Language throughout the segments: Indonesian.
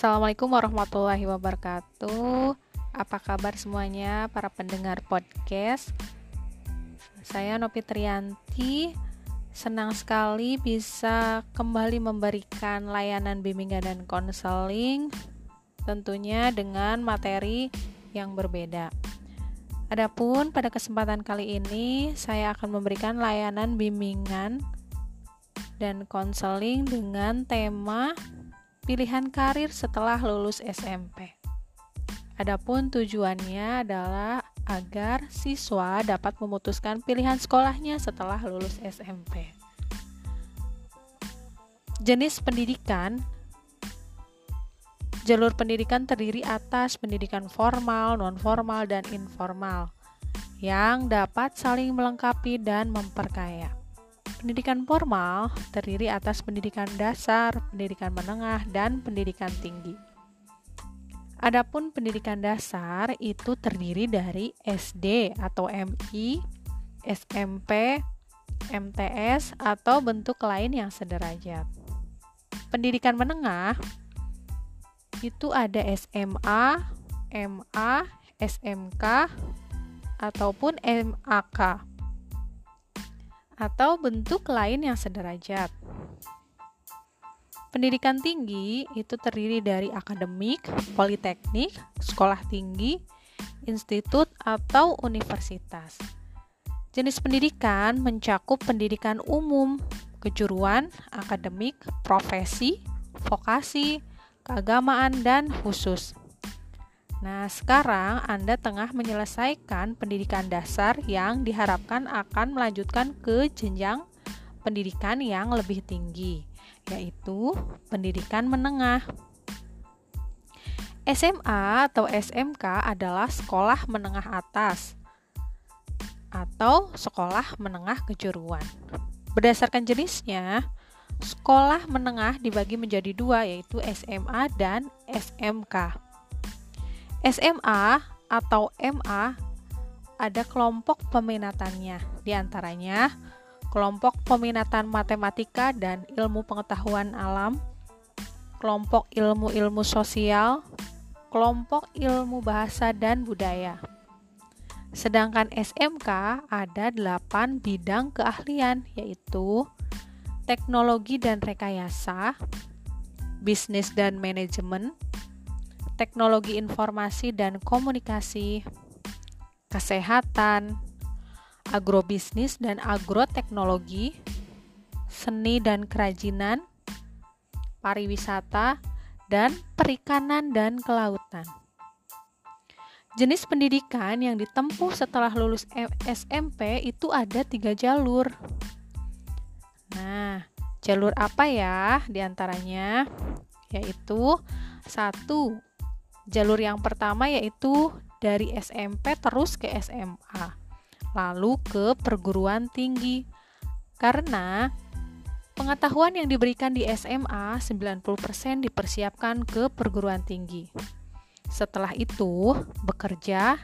Assalamualaikum warahmatullahi wabarakatuh. Apa kabar semuanya para pendengar podcast? Saya Nopi Trianti. Senang sekali bisa kembali memberikan layanan bimbingan dan konseling tentunya dengan materi yang berbeda. Adapun pada kesempatan kali ini saya akan memberikan layanan bimbingan dan konseling dengan tema pilihan karir setelah lulus SMP. Adapun tujuannya adalah agar siswa dapat memutuskan pilihan sekolahnya setelah lulus SMP. Jenis pendidikan Jalur pendidikan terdiri atas pendidikan formal, non-formal, dan informal yang dapat saling melengkapi dan memperkaya. Pendidikan formal terdiri atas pendidikan dasar, pendidikan menengah, dan pendidikan tinggi. Adapun pendidikan dasar itu terdiri dari SD atau MI, SMP, MTS, atau bentuk lain yang sederajat. Pendidikan menengah itu ada SMA, MA, SMK, ataupun MAK atau bentuk lain yang sederajat. Pendidikan tinggi itu terdiri dari akademik, politeknik, sekolah tinggi, institut, atau universitas. Jenis pendidikan mencakup pendidikan umum, kejuruan, akademik, profesi, vokasi, keagamaan, dan khusus. Nah, sekarang Anda tengah menyelesaikan pendidikan dasar yang diharapkan akan melanjutkan ke jenjang pendidikan yang lebih tinggi, yaitu pendidikan menengah. SMA atau SMK adalah sekolah menengah atas atau sekolah menengah kejuruan. Berdasarkan jenisnya, sekolah menengah dibagi menjadi dua, yaitu SMA dan SMK. SMA atau MA ada kelompok peminatannya, di antaranya kelompok peminatan matematika dan ilmu pengetahuan alam, kelompok ilmu-ilmu sosial, kelompok ilmu bahasa dan budaya. Sedangkan SMK ada 8 bidang keahlian yaitu teknologi dan rekayasa, bisnis dan manajemen, teknologi informasi dan komunikasi, kesehatan, agrobisnis dan agroteknologi, seni dan kerajinan, pariwisata, dan perikanan dan kelautan. Jenis pendidikan yang ditempuh setelah lulus SMP itu ada tiga jalur. Nah, jalur apa ya di antaranya? Yaitu satu Jalur yang pertama yaitu dari SMP terus ke SMA, lalu ke perguruan tinggi. Karena pengetahuan yang diberikan di SMA 90% dipersiapkan ke perguruan tinggi. Setelah itu, bekerja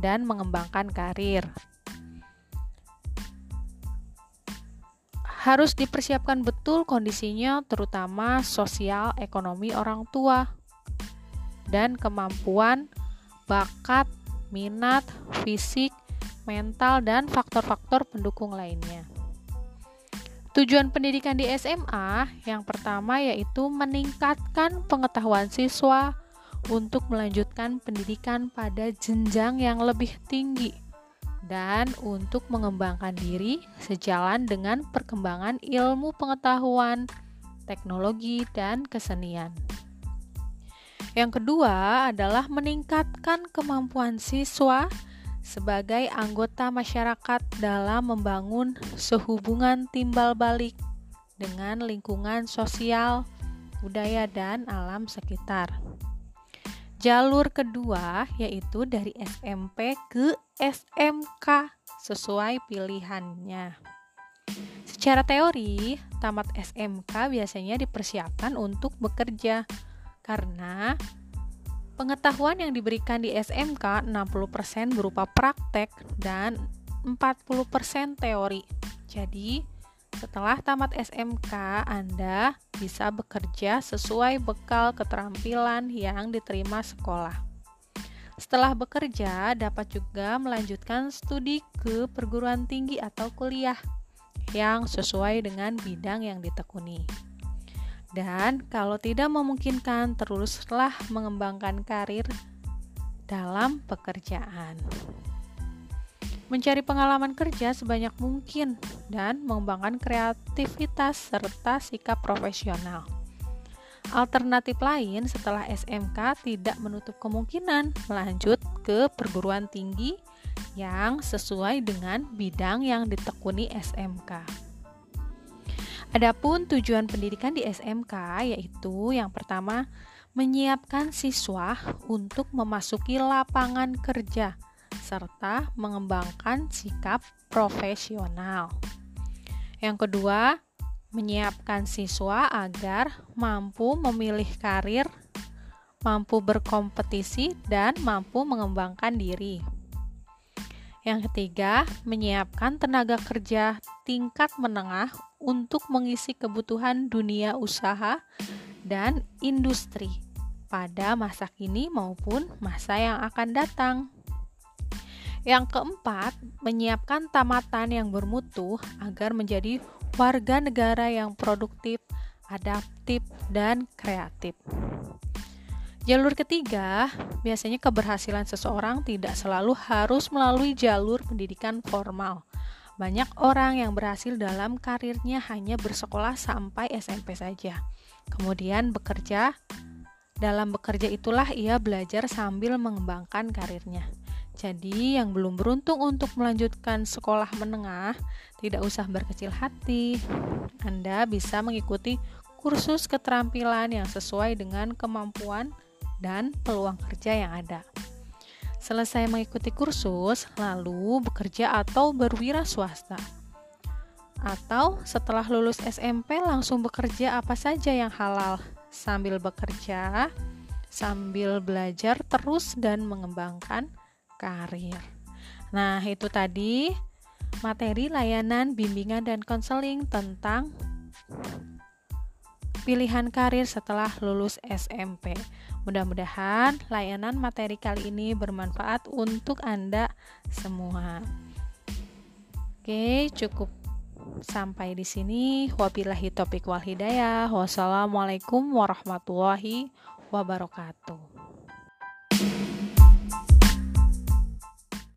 dan mengembangkan karir. Harus dipersiapkan betul kondisinya, terutama sosial ekonomi orang tua dan kemampuan, bakat, minat, fisik, mental, dan faktor-faktor pendukung lainnya. Tujuan pendidikan di SMA yang pertama yaitu meningkatkan pengetahuan siswa untuk melanjutkan pendidikan pada jenjang yang lebih tinggi dan untuk mengembangkan diri sejalan dengan perkembangan ilmu pengetahuan, teknologi, dan kesenian. Yang kedua adalah meningkatkan kemampuan siswa sebagai anggota masyarakat dalam membangun sehubungan timbal balik dengan lingkungan sosial, budaya, dan alam sekitar. Jalur kedua yaitu dari SMP ke SMK sesuai pilihannya. Secara teori, tamat SMK biasanya dipersiapkan untuk bekerja karena pengetahuan yang diberikan di SMK 60% berupa praktek dan 40% teori. Jadi, Setelah tamat SMK, Anda bisa bekerja sesuai bekal keterampilan yang diterima sekolah. Setelah bekerja, dapat juga melanjutkan studi ke perguruan tinggi atau kuliah yang sesuai dengan bidang yang ditekuni. Dan kalau tidak memungkinkan, teruslah mengembangkan karir dalam pekerjaan mencari pengalaman kerja sebanyak mungkin, dan mengembangkan kreativitas serta sikap profesional. Alternatif lain setelah SMK tidak menutup kemungkinan melanjut ke perguruan tinggi yang sesuai dengan bidang yang ditekuni SMK. Adapun tujuan pendidikan di SMK yaitu yang pertama menyiapkan siswa untuk memasuki lapangan kerja serta mengembangkan sikap profesional. Yang kedua, menyiapkan siswa agar mampu memilih karir, mampu berkompetisi, dan mampu mengembangkan diri. Yang ketiga, menyiapkan tenaga kerja tingkat menengah untuk mengisi kebutuhan dunia usaha dan industri pada masa kini maupun masa yang akan datang. Yang keempat, menyiapkan tamatan yang bermutu agar menjadi warga negara yang produktif, adaptif, dan kreatif. Jalur ketiga, biasanya keberhasilan seseorang tidak selalu harus melalui jalur pendidikan formal. Banyak orang yang berhasil dalam karirnya hanya bersekolah sampai SMP saja. Kemudian bekerja, dalam bekerja itulah ia belajar sambil mengembangkan karirnya. Jadi, yang belum beruntung untuk melanjutkan sekolah menengah, tidak usah berkecil hati. Anda bisa mengikuti kursus keterampilan yang sesuai dengan kemampuan dan peluang kerja yang ada. Selesai mengikuti kursus, lalu bekerja atau berwira swasta. Atau setelah lulus SMP langsung bekerja apa saja yang halal sambil bekerja, sambil belajar terus dan mengembangkan karir. Nah, itu tadi materi layanan bimbingan dan konseling tentang pilihan karir setelah lulus SMP. Mudah-mudahan layanan materi kali ini bermanfaat untuk Anda semua. Oke, cukup sampai di sini. Wabillahi topik wal hidayah. Wassalamualaikum warahmatullahi wabarakatuh.